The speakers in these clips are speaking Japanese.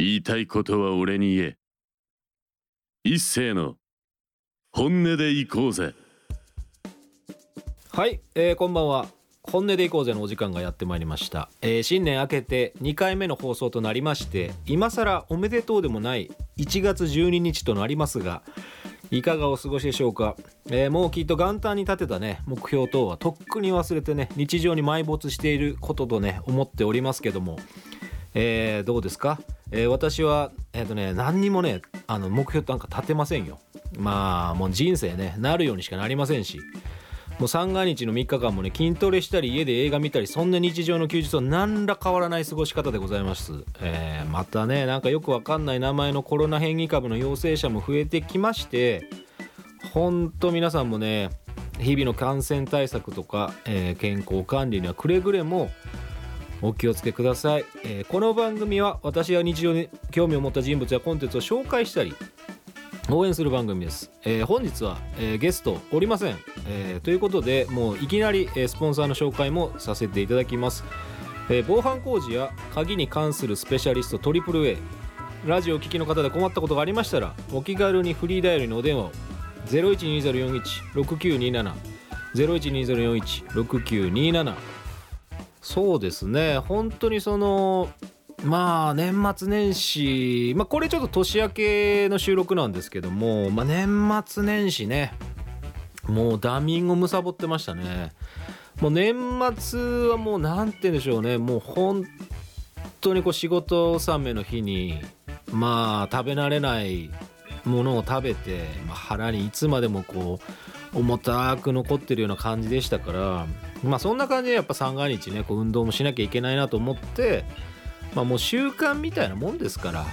言いたいことは俺に言え。一斉の本音で行こうぜ。はい、えー、こんばんは。本音でいこうぜのお時間がやってまいりました、えー、新年明けて2回目の放送となりまして今更おめでとうでもない1月12日となりますがいかがお過ごしでしょうか、えー、もうきっと元旦に立てたね目標等はとっくに忘れてね日常に埋没していることとね思っておりますけども、えー、どうですか、えー、私はえっ、とね何にもねあの目標なんか立てませんよ。まあもう人生ねなるようにしかなりませんし。もう三が日の3日間もね筋トレしたり家で映画見たりそんな日常の休日は何ら変わらない過ごし方でございます、えー、またねなんかよくわかんない名前のコロナ変異株の陽性者も増えてきましてほんと皆さんもね日々の感染対策とか、えー、健康管理にはくれぐれもお気をつけください、えー、この番組は私が日常に興味を持った人物やコンテンツを紹介したり応援する番組です、えー、本日は、えー、ゲストおりません、え、ということでもういきなり、えスポンサーの紹介もさせていただきます、え防犯工事や鍵に関するスペシャリスト AAA ラジオを聴きの方で困ったことがありましたらお気軽にフリーダイヤルのお電話を。0120416927 0120416927そうですね。本当にそのまあ年末年始まあこれちょっと年明けの収録なんですけどもまあ年末年始ね。もうダミングむさぼってましたね。もう年末はもう何て言うんでしょうね。もう本当にこう仕事納めの日にまあ食べ慣れないものを食べて、まあ、腹にいつまでもこう重たく残ってるような感じでしたからまあそんな感じでやっぱ三が日ねこう運動もしなきゃいけないなと思ってまあ、もう習慣みたいなもんですから、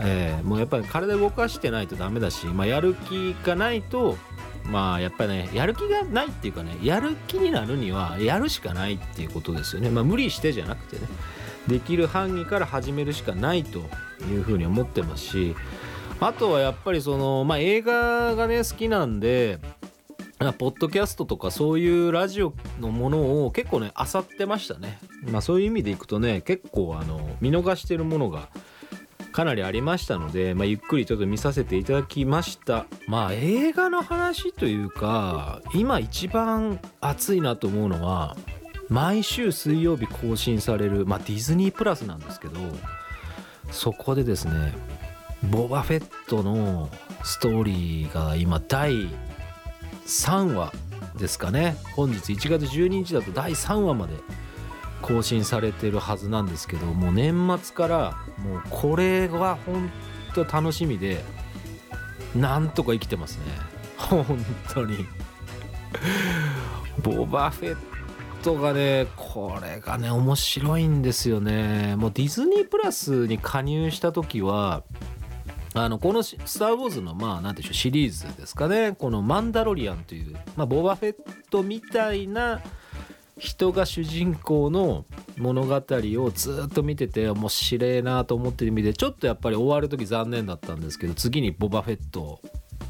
えー、もうやっぱり体動かしてないとダメだし、まあ、やる気がないとまあやっぱりねやる気がないっていうかねやる気になるにはやるしかないっていうことですよね、まあ、無理してじゃなくてねできる範囲から始めるしかないというふうに思ってますしあとはやっぱりそのまあ映画がね好きなんでポッドキャストとかそういうラジオのものを結構ね漁ってましたね。まあそういう意味でいくとね結構あの見逃してるものがかなりありましたので、まあ、ゆっくりちょっと見させていただきました。まあ映画の話というか今一番熱いなと思うのは毎週水曜日更新される、まあ、ディズニープラスなんですけどそこでですねボバフェットのストーリーが今第3話ですかね。本日1月12日だと第3話まで更新されてるはずなんですけどもう年末からもうこれは本当楽しみでなんとか生きてますね。本当に。ボバフェットがねこれがね面白いんですよね。もうディズニープラスに加入した時はあのこの「スター・ウォーズ」のまあ何でしょうシリーズですかね。この「マンダロリアン」という、まあ、ボバフェットみたいな人が主人公の物語をずっと見てて面白いなと思ってる意味でちょっとやっぱり終わる時残念だったんですけど次にボバフェット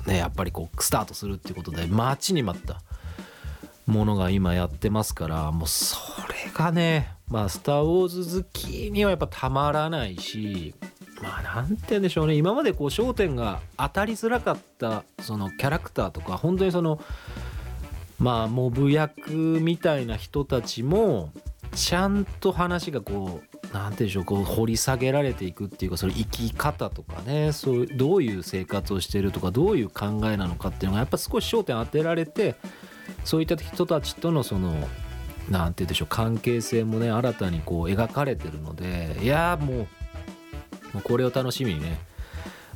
ねやっぱりこうスタートするっていうことで待ちに待ったものが今やってますからもうそれがねまあ「スター・ウォーズ」好きにはやっぱたまらないしまあなんて言うんでしょうね。今までこう焦点が当たりづらかったそのキャラクターとか本当にそのまあモブ役みたいな人たちもちゃんと話がこう何て言うんでしょうこう掘り下げられていくっていうかそれ生き方とかねそうどういう生活をしてるとかどういう考えなのかっていうのがやっぱ少し焦点当てられてそういった人たちとのその何て言うんでしょう関係性もね新たにこう描かれてるのでいやもうこれを楽しみにね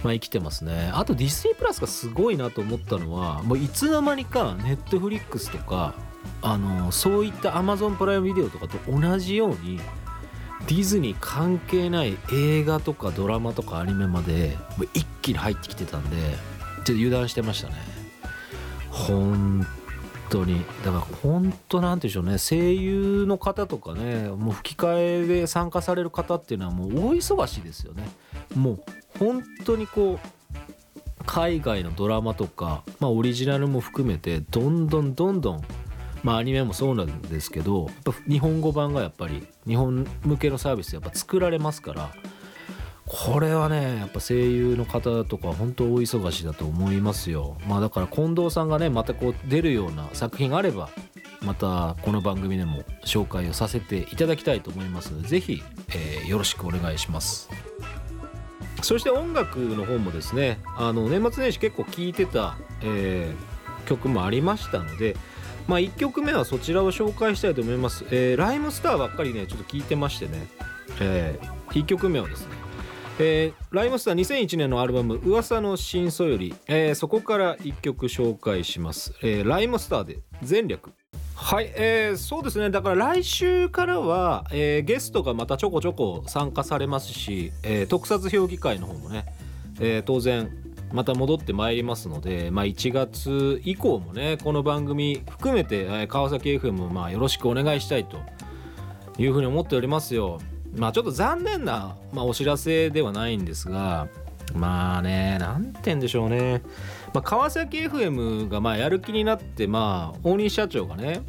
まあ、生きてますね。あとディズニープラスがすごいなと思ったのはもういつの間にかネットフリックスとかあのそういったアマゾンプライムビデオとかと同じようにディズニー関係ない映画とかドラマとかアニメまで一気に入ってきてたんでちょっと油断してましたね。本当にだから本当なんでしょうね声優の方とかねもう吹き替えで参加される方っていうのはもう大忙しですよね。もう本当にこう海外のドラマとか、まあ、オリジナルも含めてどんどんどんどんまあアニメもそうなんですけど日本語版がやっぱり日本向けのサービスやっぱ作られますからこれはねやっぱ声優の方とか本当大忙しだと思いますよ。まあだから近藤さんがねまたこう出るような作品があればまたこの番組でも紹介をさせていただきたいと思いますのでぜひ、えーよろしくお願いします。そして音楽の方もですねあの年末年始結構聴いてた、えー曲もありましたのでまあ1曲目はそちらを紹介したいと思います、えーライムスターばっかりねちょっと聞いてましてね、え1曲目はですねえーライムスター2001年のアルバム「噂の真相」より、えーそこから1曲紹介します、えーライムスターで「前略」はい、えーそうですね。だから来週からは、えーゲストがまたちょこちょこ参加されますし、えー特撮評議会の方もね、えー当然また戻ってまいりますので、まあ、1月以降もねこの番組含めて、えー川崎 FM もまあよろしくお願いしたいというふうに思っておりますよ。まあちょっと残念な、まあ、お知らせではないんですがまあねなんて言うんでしょうね、まあ、川崎 FM がまあやる気になってまあ大西社長がね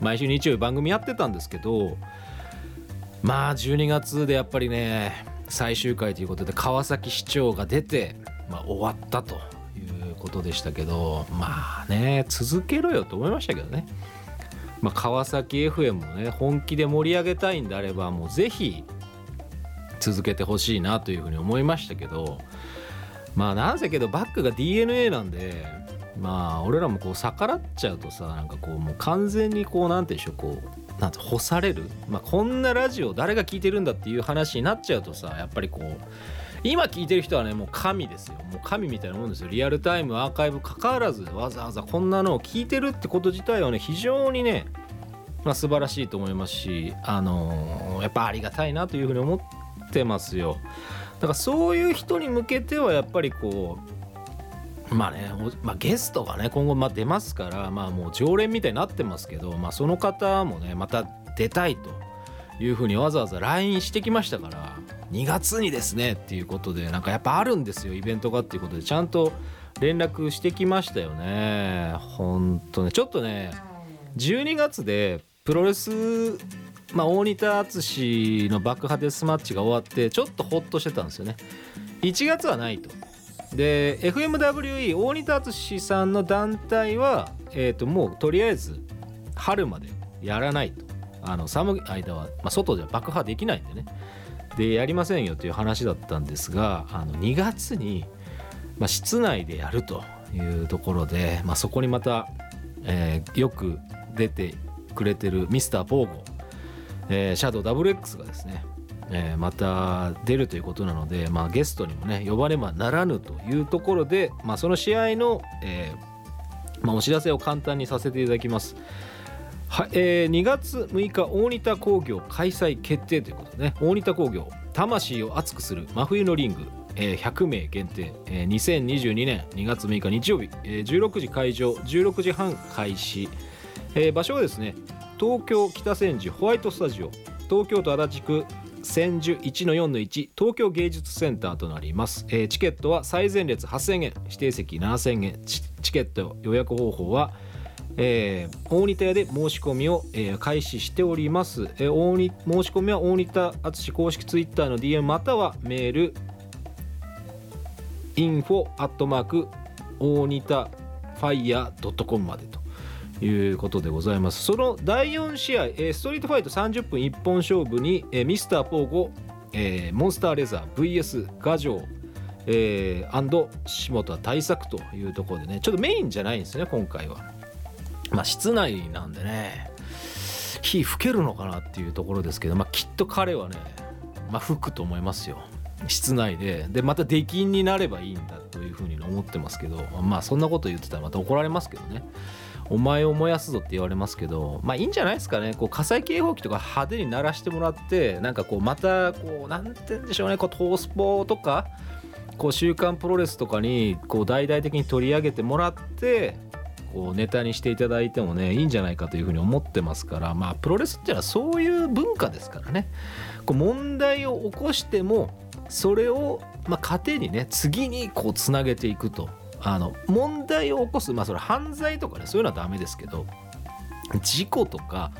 毎週日曜日番組やってたんですけどまあ12月でやっぱりね最終回ということで川崎市長が出て、まあ、終わったということでしたけどまあね続けろよと思いましたけどね。まあ、川崎 FM もね本気で盛り上げたいんであればもうぜひ続けてほしいなというふうに思いましたけどまあなんせけどバックが DNA なんでまあ俺らもこう逆らっちゃうとさなんかこうもう完全にこうなんて言うんでしょうこうなんて干される、まあ、こんなラジオ誰が聞いてるんだっていう話になっちゃうとさやっぱりこう今聞いてる人はねもう神ですよ。もう神みたいなもんですよ。リアルタイムアーカイブ関わらずわざわざこんなのを聞いてるってこと自体はね非常にね、まあ、素晴らしいと思いますしあのーやっぱありがたいなというふうに思ってますよ。だからそういう人に向けてはやっぱりこうまあね、まあ、ゲストがね今後ま出ますからまあもう常連みたいになってますけど、まあ、その方もねまた出たいというふうにわざわざ LINE してきましたから2月にですねっていうことでなんかやっぱあるんですよイベントがっていうことでちゃんと連絡してきましたよね。ほんとねちょっとね12月でプロレスまあ大仁田淳の爆破デスマッチが終わってちょっとホッとしてたんですよね。1月はないと。で FMWE 大仁田淳さんの団体は、えー、ともうとりあえず春までやらないと。あの寒い間は、まあ、外では爆破できないんでね。でやりませんよという話だったんですがあの2月に、まあ、室内でやるというところで、まあ、そこにまた、えーよく出てくれてるミスターポーゴ、えーシャドウ WX がですね、えーまた出るということなので、まあ、ゲストにもね呼ばねばならぬというところで、まあ、その試合の、えーまあ、お知らせを簡単にさせていただきます。はい、えー2月6日大仁田工業開催決定ということでね。大仁田工業魂を熱くする真冬のリング、えー100名限定、えー2022年2月6日日曜日、えー16時会場16時半開始、えー場所はですね東京北千住ホワイトスタジオ東京都足立区千住1-4-1東京芸術センターとなります、えーチケットは最前列8000円指定席7000円。チケット予約方法はえー大仁田屋で申し込みを、えー開始しております、えー大仁申し込みは大仁田淳公式ツイッターの DM またはメール info アットマーク大仁田ファイヤー .com までということでございます。その第4試合、えーストリートファイト30分一本勝負に、えーミスターポーゴ、えーモンスターレザー VS ガジョーえー、アンド下田対策というところでねちょっとメインじゃないんですね今回は。まあ室内なんでね火吹けるのかなっていうところですけど、まあ、きっと彼はね、まあ、吹くと思いますよ。室内で。でまた出禁になればいいんだというふうに思ってますけどまあそんなこと言ってたらまた怒られますけどね。お前を燃やすぞって言われますけどまあいいんじゃないですかね。こう火災警報器とか派手に鳴らしてもらってなんかこうまたこうなんて言うんでしょうね。こうトースポとかこう週刊プロレスとかにこう大々的に取り上げてもらってこうネタにしていただいてもねいいんじゃないかというふうに思ってますからまあプロレスっていうのはそういう文化ですからね。こう問題を起こしてもそれをまあ糧にね次にこうつなげていくと。あの問題を起こすまあそれ犯罪とかねそういうのはダメですけど事故とか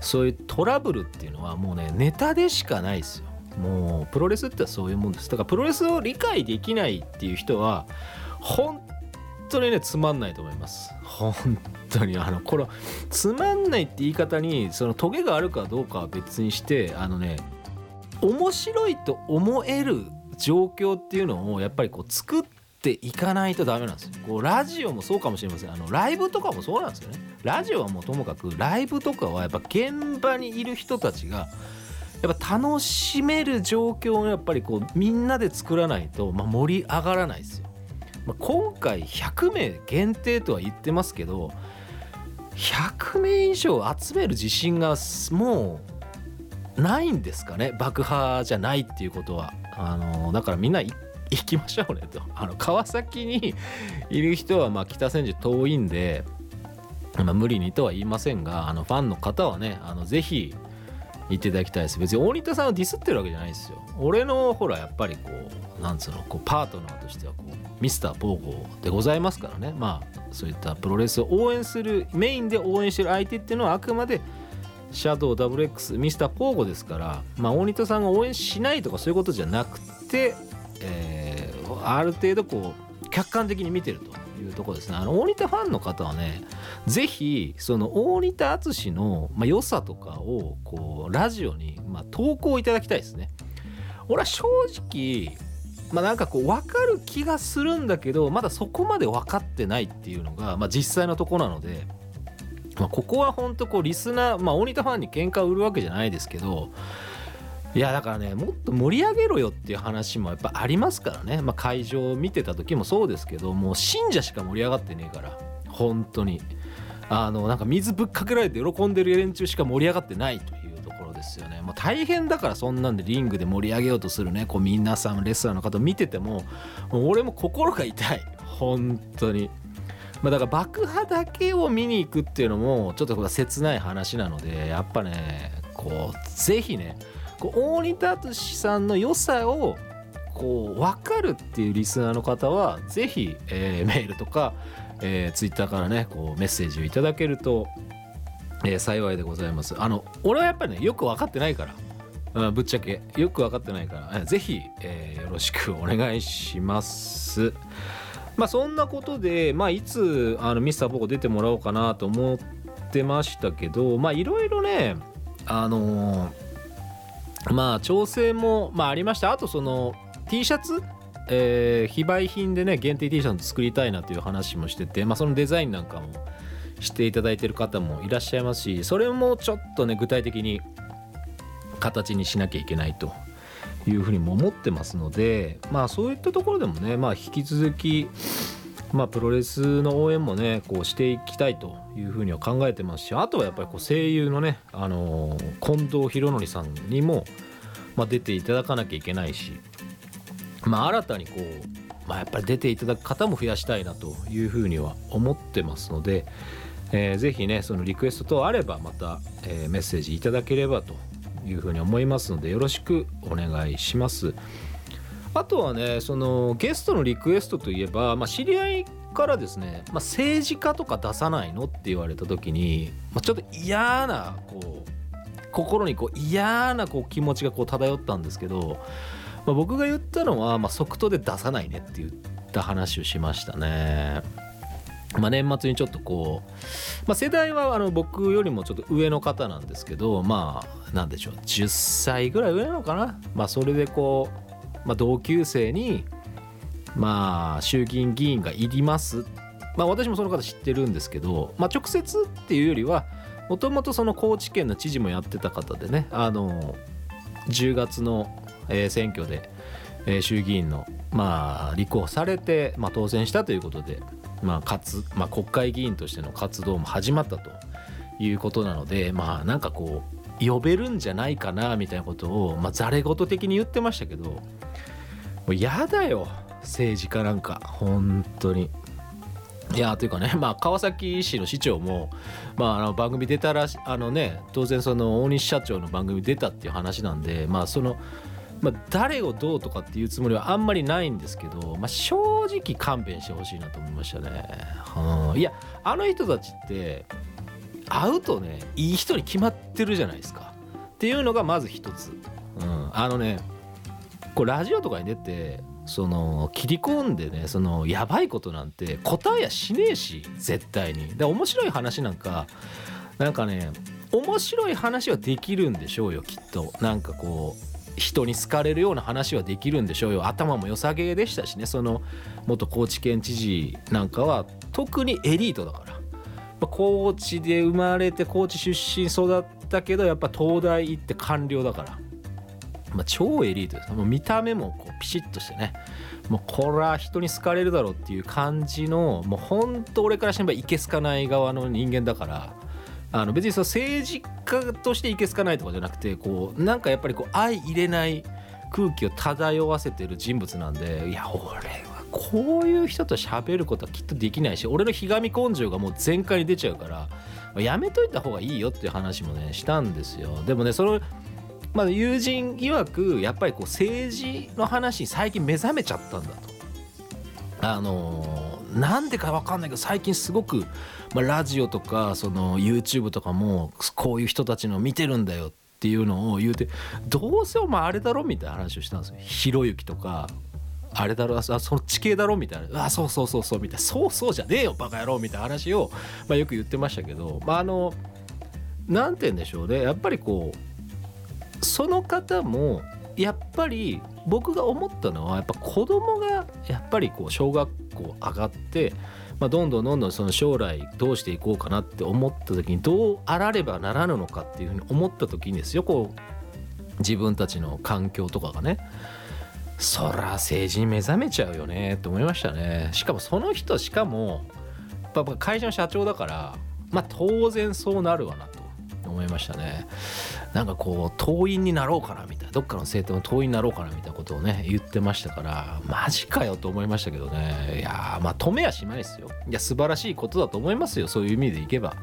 そういうトラブルっていうのはもうねネタでしかないですよ。もうプロレスってそういうもんです。だからプロレスを理解できないっていう人は本当にねつまんないと思います本当にあのこれつまんないって言い方にそのトゲがあるかどうかは別にしてあのね面白いと思える状況っていうのをやっぱりこう作っていかないとダメなんですよ。こうラジオもそうかもしれませんあのライブとかもそうなんですよね。ラジオはもうともかくライブとかはやっぱ現場にいる人たちがやっぱ楽しめる状況をやっぱりこうみんなで作らないと、まあ、盛り上がらないですよ。まあ、今回100名限定とは言ってますけど100名以上集める自信がもうないんですかね？爆破じゃないっていうことは。あのだからみんな行きましょうねと。あの川崎にいる人はまあ北千住遠いんで、まあ、無理にとは言いませんがあのファンの方はねあのぜひ言っていただきたいです。別に大仁田さんをディスってるわけじゃないですよ。俺のほらやっぱりこうなんつうのこうパートナーとしてはこうミスターポーゴでございますからね。まあそういったプロレスを応援するメインで応援してる相手っていうのはあくまでシャドウ WX ミスターポーゴですからまあ大仁田さんが応援しないとかそういうことじゃなくて、えー、ある程度こう客観的に見てると。いうとこですね。あの大仁田ファンの方はねぜひその大仁田淳の、まあ、良さとかをこうラジオに、まあ、投稿いただきたいですね。俺は正直まあなんかこう分かる気がするんだけどまだそこまで分かってないっていうのが、まあ、実際のとこなので、まあ、ここは本当こうリスナーまあ大仁田ファンに喧嘩を売るわけじゃないですけどいやだからねもっと盛り上げろよっていう話もやっぱありますからね、まあ、会場を見てた時もそうですけどもう信者しか盛り上がってねえから本当に。あのなんか水ぶっかけられて喜んでる連中しか盛り上がってないというところですよね。もう大変だからそんなんでリングで盛り上げようとするね。こう皆さんレスラーの方見ててもも俺も心が痛い。本当に。まあ、だから爆破だけを見に行くっていうのもちょっと切ない話なのでやっぱねこうぜひねこう大仁田淳さんの良さをこう分かるっていうリスナーの方はぜひ、えー、メールとか、えー、ツイッターからねこうメッセージをいただけると、えー、幸いでございます。あの俺はやっぱりねよく分かってないから。ぶっちゃけ。よく分かってないから。ぜひ、えー、よろしくお願いします。まあそんなことでまあいつあのミスターボコ出てもらおうかなと思ってましたけどまあいろいろねあのーまあ調整も、まあ、ありました。あとその T シャツ？えー、非売品でね限定 T シャツ作りたいなという話もしてて、まあ、そのデザインなんかもしていただいてる方もいらっしゃいますしそれもちょっとね具体的に形にしなきゃいけないというふうにも思ってますのでまあそういったところでもねまあ引き続きまあプロレスの応援もねこうしていきたいというふうには考えてますしあとはやっぱりこう声優のねあのー、近藤博則さんにも、まあ、出ていただかなきゃいけないしまあ、新たにこう、まあ、やっぱり出ていただく方も増やしたいなというふうには思ってますので、えー、ぜひねそのリクエスト等あればまた、えー、メッセージいただければというふうに思いますのでよろしくお願いします。あとはねそのゲストのリクエストといえば、まあ、知り合いからですね、まあ、政治家とか出さないのって言われた時に、まあ、ちょっと嫌なこう心にこう嫌なこう気持ちがこう漂ったんですけどまあ、僕が言ったのは、まあ、即答で出さないねって言った話をしましたね。まあ、年末にちょっとこう、まあ、世代はあの僕よりもちょっと上の方なんですけどまあなんでしょう10歳ぐらい上なのかな、まあ、それでこう、まあ、同級生にまあ衆議院議員がいります。まあ私もその方知ってるんですけど、まあ、直接っていうよりはもともとその高知県の知事もやってた方でねあの10月の、選挙で、衆議院の、まあ、立候補されて、まあ、当選したということで、まあかつまあ、国会議員としての活動も始まったということなのでまあなんかこう呼べるんじゃないかなみたいなことを、まあ、ざれ言的に言ってましたけどもう嫌だよ政治家なんか本当に。いやというかね、まあ、川崎市の市長も、まあ、あの番組出たらあのね当然その大西社長の番組出たっていう話なんでまあそのまあ、誰をどうとかっていうつもりはあんまりないんですけど、まあ、正直勘弁してほしいなと思いましたね。うん、いやあの人たちって会うとねいい人に決まってるじゃないですか。っていうのがまず一つ。うん、あのねこうラジオとかに出てその切り込んでねそのやばいことなんて答えやしねえし絶対に。で面白い話なんかなんかね面白い話はできるんでしょうよきっと。なんかこう人に好かれるような話はできるんでしょうよ。頭も良さげでしたしねその元高知県知事なんかは特にエリートだから。まあ高知で生まれて高知出身育ったけどやっぱ東大行って官僚だから、まあ、超エリートです。もう見た目もこうピシッとしてね。もうこれは人に好かれるだろうっていう感じのもうほんと俺からしてみればいけすかない側の人間だから。あの別にその政治家としていけすかないとかじゃなくてこうなんかやっぱりこう相入れない空気を漂わせてる人物なんでいや俺はこういう人と喋ることはきっとできないし俺のひがみ根性がもう全開に出ちゃうからやめといた方がいいよっていう話もねしたんですよ。でもねそのまあ友人曰くやっぱりこう政治の話に最近目覚めちゃったんだと。あのーなんでか分かんないけど最近すごく、まあ、ラジオとかその YouTube とかもこういう人たちの見てるんだよっていうのを言うてどうせお前あれだろみたいな話をしたんですよ。ひろゆきとか。あれだろあそそっち系だろ？みたいな。あそうそうそうそうみたいな。そうそうじゃねえよバカ野郎。みたいな話を、まあ、よく言ってましたけど。まああのなんて言うんでしょうね。やっぱりこうその方もやっぱり僕が思ったのはやっぱ子供がやっぱりこう小学校上がって、まあ、どんどんどんどんその将来どうしていこうかなって思った時にどうあらればならぬのかっていうふうに思った時にですよ。こう自分たちの環境とかがね。そら政治に目覚めちゃうよねって思いましたね。しかもその人しかもやっぱ会社の社長だからまあ当然そうなるわなと思いましたね。なんかこう党員になろうかなみたいなどっかの政党の党員になろうかなみたいなことをね言ってましたからマジかよと思いましたけどね。いやまあ止めやしないですよ。いや素晴らしいことだと思いますよ。そういう意味でいけば。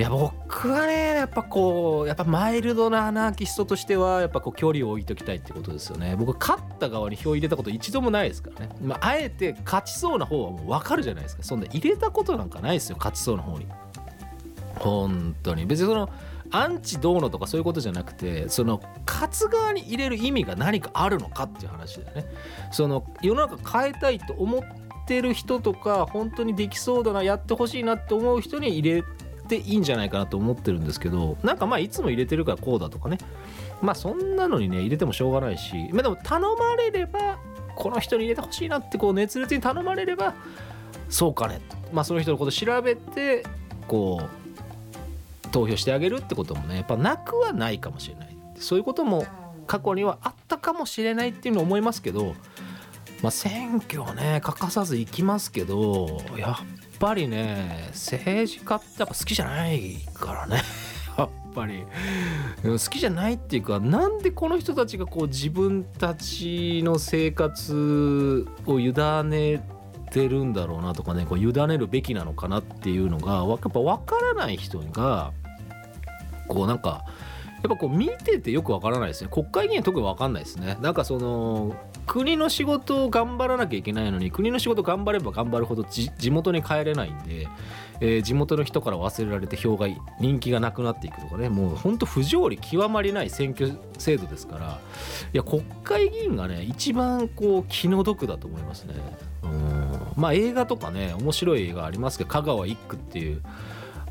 いや僕はねやっぱこうやっぱマイルドなアナーキストとしてはやっぱこう距離を置いときたいってことですよね。僕勝った側に票入れたこと一度もないですからね、まあ、あえて勝ちそうな方はもう分かるじゃないですか。そんな入れたことなんかないですよ勝ちそうな方に。本当に。別にそのアンチどうのとかそういうことじゃなくてその勝つ側に入れる意味が何かあるのかっていう話だよね。その世の中変えたいと思ってる人とか本当にできそうだなやってほしいなって思う人に入れていいんじゃないかなと思ってるんですけどなんかまあいつも入れてるからこうだとかね。まあそんなのにね入れてもしょうがないしまあでも頼まれればこの人に入れてほしいなってこう熱烈に頼まれればそうかね。まあその人のこと調べてこう投票してあげるってこともねやっぱなくはないかもしれない。そういうことも過去にはあったかもしれないっていうのを思いますけど、まあ、選挙ね欠かさず行きますけどやっぱりね政治家ってやっぱ好きじゃないからね。やっぱり。好きじゃないっていうかなんでこの人たちがこう自分たちの生活を委ねてるんだろうなとかねこう委ねるべきなのかなっていうのがやっぱ分からない人がこうなんかやっぱこう見ててよくわからないですね。国会議員は特にわかんないですね。なんかその国の仕事を頑張らなきゃいけないのに国の仕事頑張れば頑張るほど地元に帰れないんで、えー地元の人から忘れられて票が人気がなくなっていくとかねもうほんと不条理極まりない選挙制度ですからいや国会議員がね一番こう気の毒だと思いますね。うん。まあ映画とかね面白い映画ありますけど香川一区っていう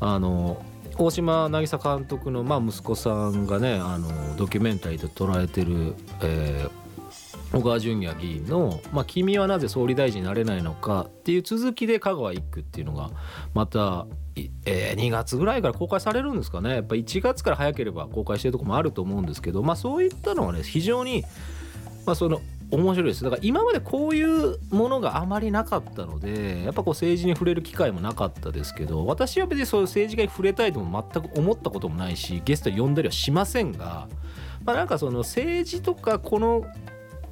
あの大島渚監督の、まあ、息子さんがねあのドキュメンタリーで捉えてる、えー小川淳也議員の、まあ「君はなぜ総理大臣になれないのか」っていう続きで香川一区っていうのがまた、えー2月ぐらいから公開されるんですかね。やっぱ1月から早ければ公開してるとこもあると思うんですけどまあそういったのはね非常に、まあ、その面白いです。だから今までこういうものがあまりなかったのでやっぱこう政治に触れる機会もなかったですけど私は別にそういう政治家に触れたいとも全く思ったこともないしゲスト呼んだりはしませんが、まあ、なんかその政治とかこの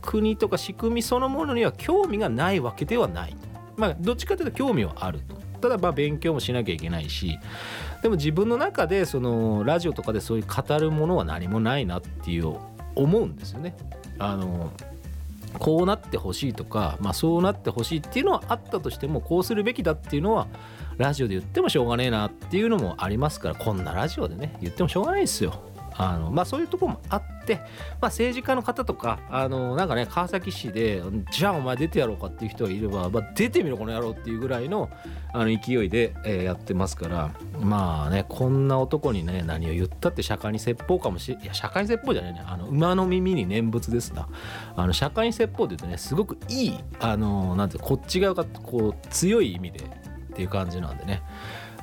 国とか仕組みそのものには興味がないわけではないまあどっちかというと興味はあるとただまあ勉強もしなきゃいけないしでも自分の中でそのラジオとかでそういう語るものは何もないなっていう思うんですよね。あのこうなってほしいとか、まあ、そうなってほしいっていうのはあったとしてもこうするべきだっていうのはラジオで言ってもしょうがねえなっていうのもありますからこんなラジオでね言ってもしょうがないですよ。あの、まあ、そういうところもあって、まあ、政治家の方とかあのなんかね川崎市でじゃあお前出てやろうかっていう人がいれば、まあ、出てみろこの野郎っていうぐらいのあの勢いで、えーやってますからまあねこんな男にね何を言ったって釈迦に説法かもしれいや釈迦に説法じゃないねあの馬の耳に念仏ですな。あの釈迦に説法って言うとねすごくいいあのなんてこっち側がこう強い意味でっていう感じなんでね。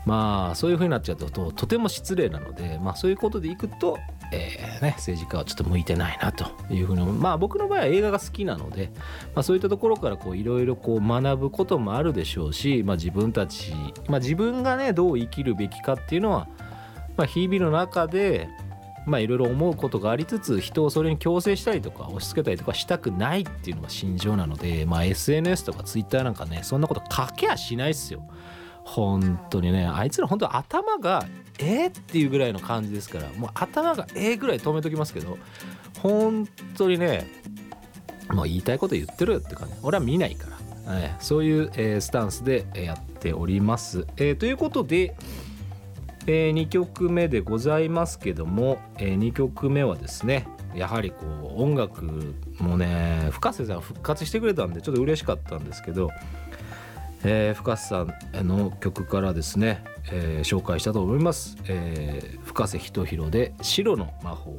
まあそういう風になっちゃうととても失礼なのでまあそういうことでいくと、えーね、政治家はちょっと向いてないなというふうにまあ僕の場合は映画が好きなので、まあ、そういったところからいろいろ学ぶこともあるでしょうし、まあ、自分たち、まあ、自分がねどう生きるべきかっていうのは、まあ、日々の中でまあいろいろ思うことがありつつ人をそれに強制したりとか押し付けたりとかしたくないっていうのが心情なので、まあ、SNS とか Twitter なんかねそんなこと書けやしないっすよ。本当にねあいつら本当頭がえー、っていうぐらいの感じですからもう頭がえーぐらい止めときますけど本当にねもう言いたいこと言ってるって感じ。俺は見ないから、えーそういう、えースタンスでやっております、えーということで、え2曲目でございますけども、え2曲目はですねやはりこう音楽もね深瀬さん復活してくれたんでちょっと嬉しかったんですけどえー、深瀬さんの曲からですね、えー紹介したと思います、えー深瀬仁弘で「白の魔法」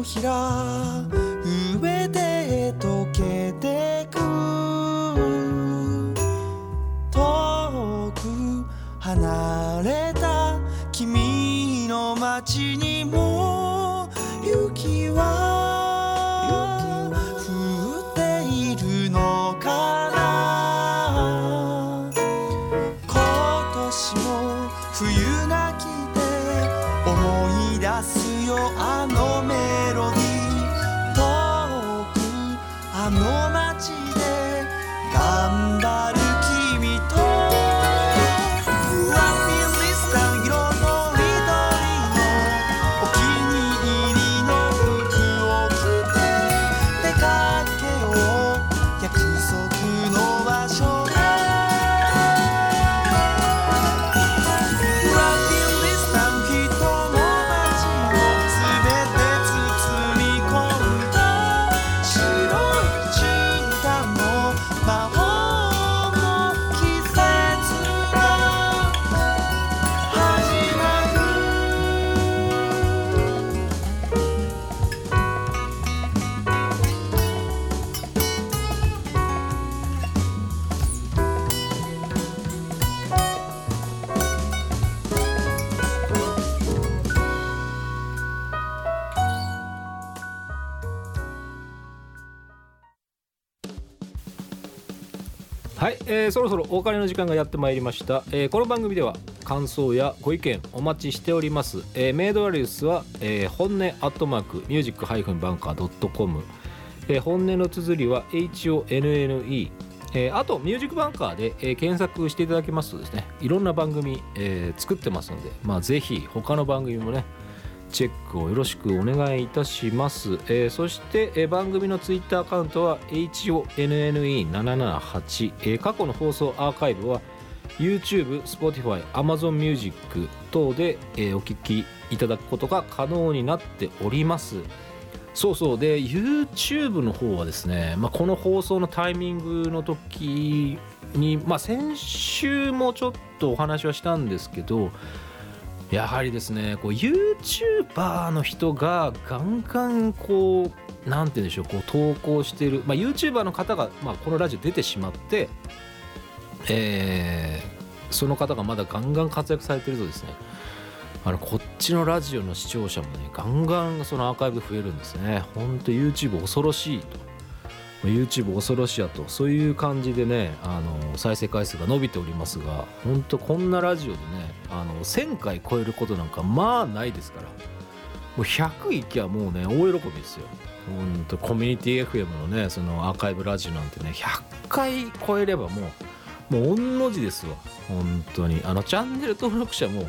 のひら上そろそろお別れの時間がやってまいりました、えーこの番組では感想やご意見お待ちしております、えーメイドアリウスは、えー本音アットマークミュージックハイフンバンカー .com、えー本音の綴りは HONNE えーあとミュージックバンカーで、えー検索していただきますとですねいろんな番組、えー作ってますので、まあ、ぜひ他の番組もねチェックをよろしくお願いいたします。えーそして、えー番組のツイッターアカウントは HONNE778、えー過去の放送アーカイブは YouTube、Spotify、Amazon Music 等で、えーお聞きいただくことが可能になっております。そうそうで YouTube の方はですね、まあ、この放送のタイミングの時に、まあ、先週もちょっとお話はしたんですけどやはりですねこう YouTuber の人がガンガンこうなんて言うんでしょうこう投稿してる、まあ、YouTuber の方が、まあ、このラジオ出てしまって、えーその方がまだガンガン活躍されてるとですねあのこっちのラジオの視聴者もねガンガンそのアーカイブ増えるんですね。ほんと YouTube 恐ろしいと。YouTube 恐ろしやと。そういう感じでねあの再生回数が伸びておりますが本当こんなラジオでねあの1000回超えることなんかまあないですから。もう100いきゃもうね大喜びですよ。本当コミュニティ FM のねそのアーカイブラジオなんてね100回超えればもうもう御の字ですわ本当に。あのチャンネル登録者も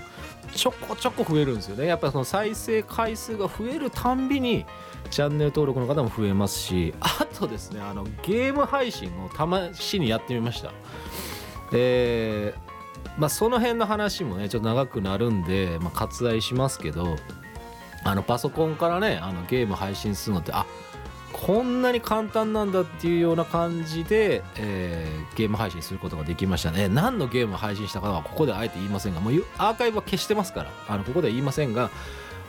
ちょこちょこ増えるんですよね。やっぱその再生回数が増えるたんびにチャンネル登録の方も増えますしあとですねあのゲーム配信を試しにやってみました。えまあその辺の話もねちょっと長くなるんで、まあ、割愛しますけどあのパソコンからねあのゲーム配信するのってあこんなに簡単なんだっていうような感じで、えーゲーム配信することができましたね何のゲームを配信したかはここであえて言いませんがもうアーカイブは消してますからあのここでは言いませんが、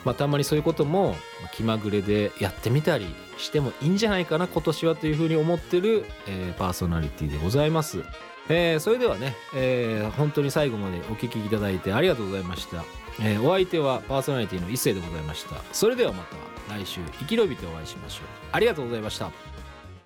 まあ、たまにそういうことも気まぐれでやってみたりしてもいいんじゃないかな今年はというふうに思ってる、えーパーソナリティでございます。えーそれではね、えー本当に最後までお聞きいただいてありがとうございました。えーお相手はパーソナリティの一世でございました。それではまた来週生き延びてお会いしましょう。ありがとうございました。